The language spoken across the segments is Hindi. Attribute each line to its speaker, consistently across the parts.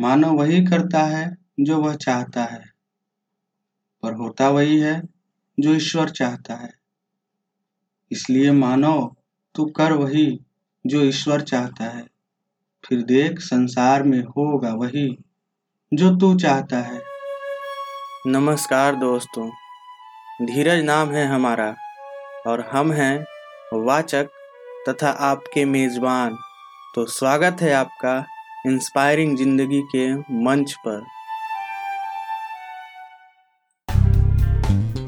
Speaker 1: मानव वही करता है जो वह चाहता है। पर होता वही है जो ईश्वर चाहता है। इसलिए मानव, तू कर वही जो ईश्वर चाहता है। फिर देख संसार में होगा वही जो तू चाहता है।
Speaker 2: नमस्कार दोस्तों, धीरज नाम है हमारा, और हम हैं वाचक तथा आपके मेजबान। तो स्वागत है आपका इंस्पायरिंग ज़िंदगी के मंच पर।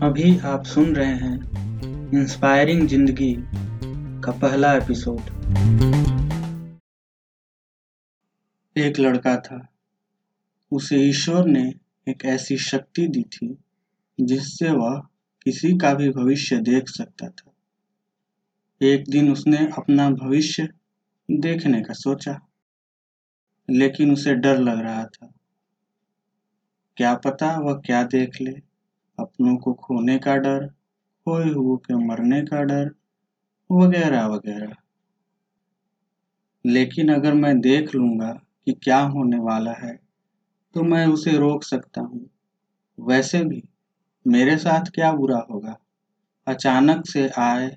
Speaker 1: अभी आप सुन रहे हैं इंस्पायरिंग ज़िंदगी का पहला एपिसोड। एक लड़का था। उसे ईश्वर ने एक ऐसी शक्ति दी थी जिससे वह किसी का भी भविष्य देख सकता था। एक दिन उसने अपना भविष्य देखने का सोचा। लेकिन उसे डर लग रहा था। क्या पता वह क्या देख ले। अपनों को खोने का डर खोए हुए के मरने का डर, वगैरह वगैरह। लेकिन अगर मैं देख लूँगा कि क्या होने वाला है तो मैं उसे रोक सकता हूँ। वैसे भी, मेरे साथ क्या बुरा होगा? अचानक से आए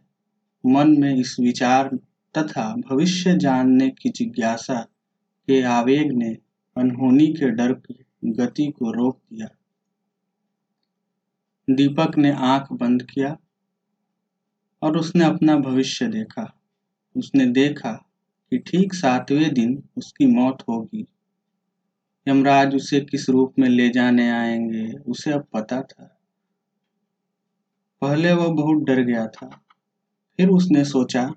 Speaker 1: मन में इस विचार तथा भविष्य जानने की जिज्ञासा के आवेग ने अनहोनी के डर की गति को रोक दिया। दीपक ने आँख बंद किया और उसने अपना भविष्य देखा। उसने देखा कि ठीक सातवें दिन उसकी मौत होगी। यमराज उसे किस रूप में ले जाने आएँगे, उसे अब पता था। पहले वह बहुत डर गया था। फिर उसने सोचा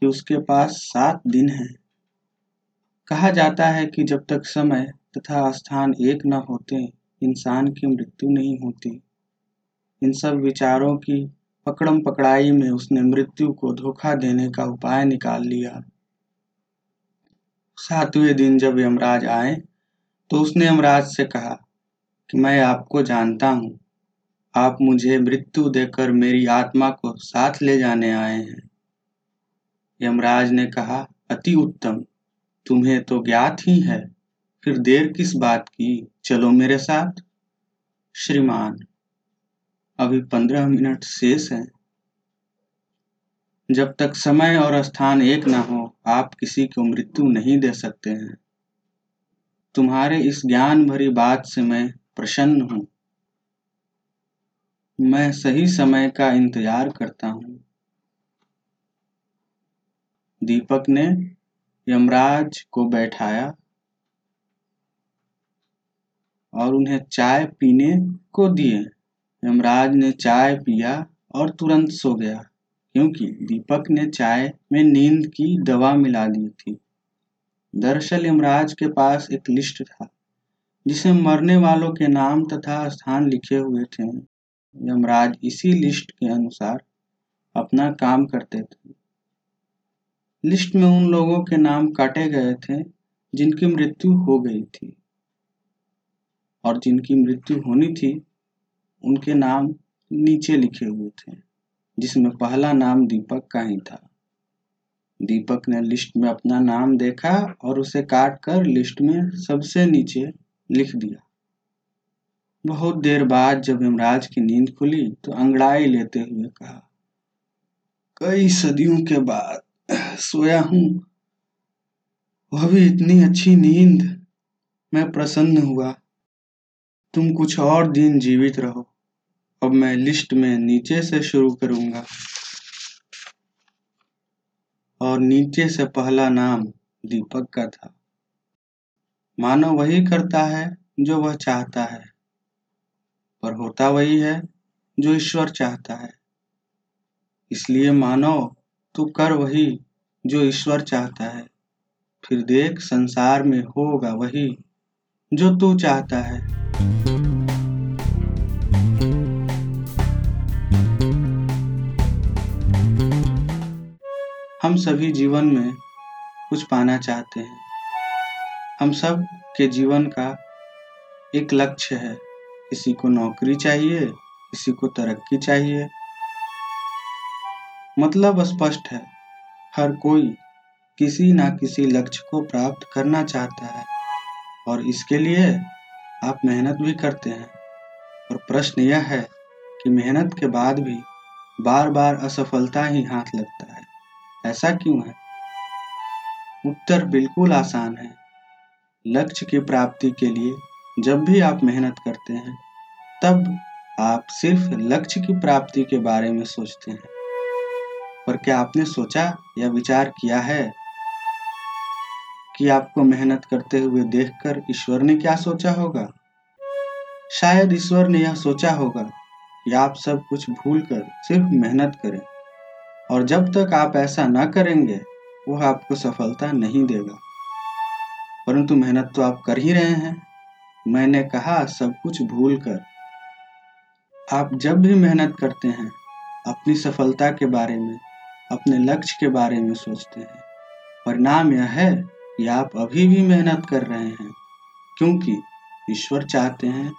Speaker 1: कि उसके पास सात दिन हैं। कहा जाता है कि जब तक समय तथा स्थान एक न होते, इंसान की मृत्यु नहीं होती। इन सब विचारों की पकड़म पकड़ाई में उसने मृत्यु को धोखा देने का उपाय निकाल लिया। सातवें दिन जब यमराज आए तो उसने यमराज से कहा कि मैं आपको जानता हूँ। आप मुझे मृत्यु देकर मेरी आत्मा को साथ ले जाने आए हैं। यमराज ने कहा, अति उत्तम। तुम्हें तो ज्ञात ही है। फिर देर किस बात की? चलो मेरे साथ। श्रीमान, अभी पंद्रह मिनट शेष हैं। जब तक समय और स्थान एक ना हो, आप किसी को मृत्यु नहीं दे सकते हैं। तुम्हारे इस ज्ञान भरी बात से मैं प्रसन्न हूँ। मैं सही समय का इंतज़ार करता हूँ। दीपक ने यमराज को बैठाया और उन्हें चाय पीने को दिए। यमराज ने चाय पिया और तुरंत सो गया, क्योंकि दीपक ने चाय में नींद की दवा मिला दी थी। दरअसल यमराज के पास एक लिस्ट था, जिसे मरने वालों के नाम तथा स्थान लिखे हुए थे। यमराज इसी लिस्ट के अनुसार अपना काम करते थे। लिस्ट में उन लोगों के नाम काटे गए थे, जिनकी मृत्यु हो गई थी। और जिनकी मृत्यु होनी थी, उनके नाम नीचे लिखे हुए थे, जिसमें पहला नाम दीपक का ही था। दीपक ने लिस्ट में अपना नाम देखा और उसे काट कर लिस्ट में सबसे नीचे लिख दिया। बहुत देर बाद जब यमराज की नींद खुली तो अंगड़ाई लेते हुए कहा, कई सदियों के बाद सोया हूँ। वह भी इतनी अच्छी नींद। मैं प्रसन्न हुआ। तुम कुछ और दिन जीवित रहो। अब मैं लिस्ट में नीचे से शुरू करूँगा। और नीचे से पहला नाम दीपक का था। मानो वही करता है जो वह चाहता है। पर होता वही है जो ईश्वर चाहता है। इसलिए मानो तू कर वही। जो ईश्वर चाहता है। फिर देख, संसार में होगा वही जो तू चाहता है। हम सभी जीवन में कुछ पाना चाहते हैं। हम सब के जीवन का एक लक्ष्य है। किसी को नौकरी चाहिए, किसी को तरक्की चाहिए। मतलब स्पष्ट है। हर कोई किसी ना किसी लक्ष्य को प्राप्त करना चाहता है और इसके लिए आप मेहनत भी करते हैं। और प्रश्न यह है कि मेहनत के बाद भी बार बार असफलता ही हाथ लगता है। ऐसा क्यों है? उत्तर बिल्कुल आसान है। लक्ष्य की प्राप्ति के लिए जब भी आप मेहनत करते हैं, तब आप सिर्फ़ लक्ष्य की प्राप्ति के बारे में सोचते हैं। पर क्या आपने सोचा या विचार किया है कि आपको मेहनत करते हुए देखकर ईश्वर ने क्या सोचा होगा? शायद ईश्वर ने यह सोचा होगा कि आप सब कुछ भूलकर सिर्फ़ मेहनत करें, और जब तक आप ऐसा ना करेंगे, वह आपको सफलता नहीं देगा। परंतु मेहनत तो आप कर ही रहे हैं। मैंने कहा, सब कुछ भूल कर आप जब भी मेहनत करते हैं, अपनी सफलता के बारे में अपने लक्ष्य के बारे में सोचते हैं। परिणाम यह है कि आप अभी भी मेहनत कर रहे हैं, क्योंकि ईश्वर चाहते हैं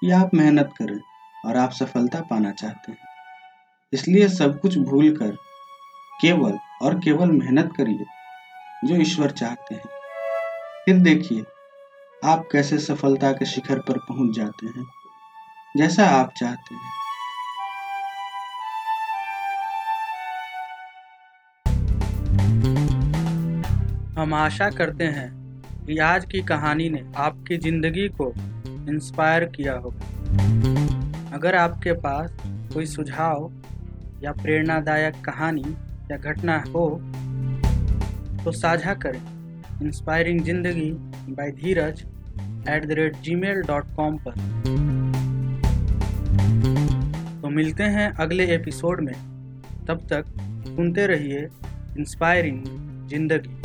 Speaker 1: कि आप मेहनत करें और आप सफलता पाना चाहते हैं। इसलिए सब कुछ भूल कर केवल और केवल मेहनत करिए जो ईश्वर चाहते हैं। फिर देखिए, आप कैसे सफलता के शिखर पर पहुँच जाते हैं। जैसा आप चाहते हैं।
Speaker 2: हम आशा करते हैं कि आज की कहानी ने आपकी ज़िंदगी को इंस्पायर किया होगा। अगर आपके पास कोई सुझाव या प्रेरणादायक कहानी या घटना हो तो साझा करें इंस्पायरिंग ज़िंदगी by Dheeraj at the rate Gmail dot com पर। तो मिलते हैं अगले एपिसोड में। तब तक सुनते रहिए इंस्पायरिंग ज़िंदगी।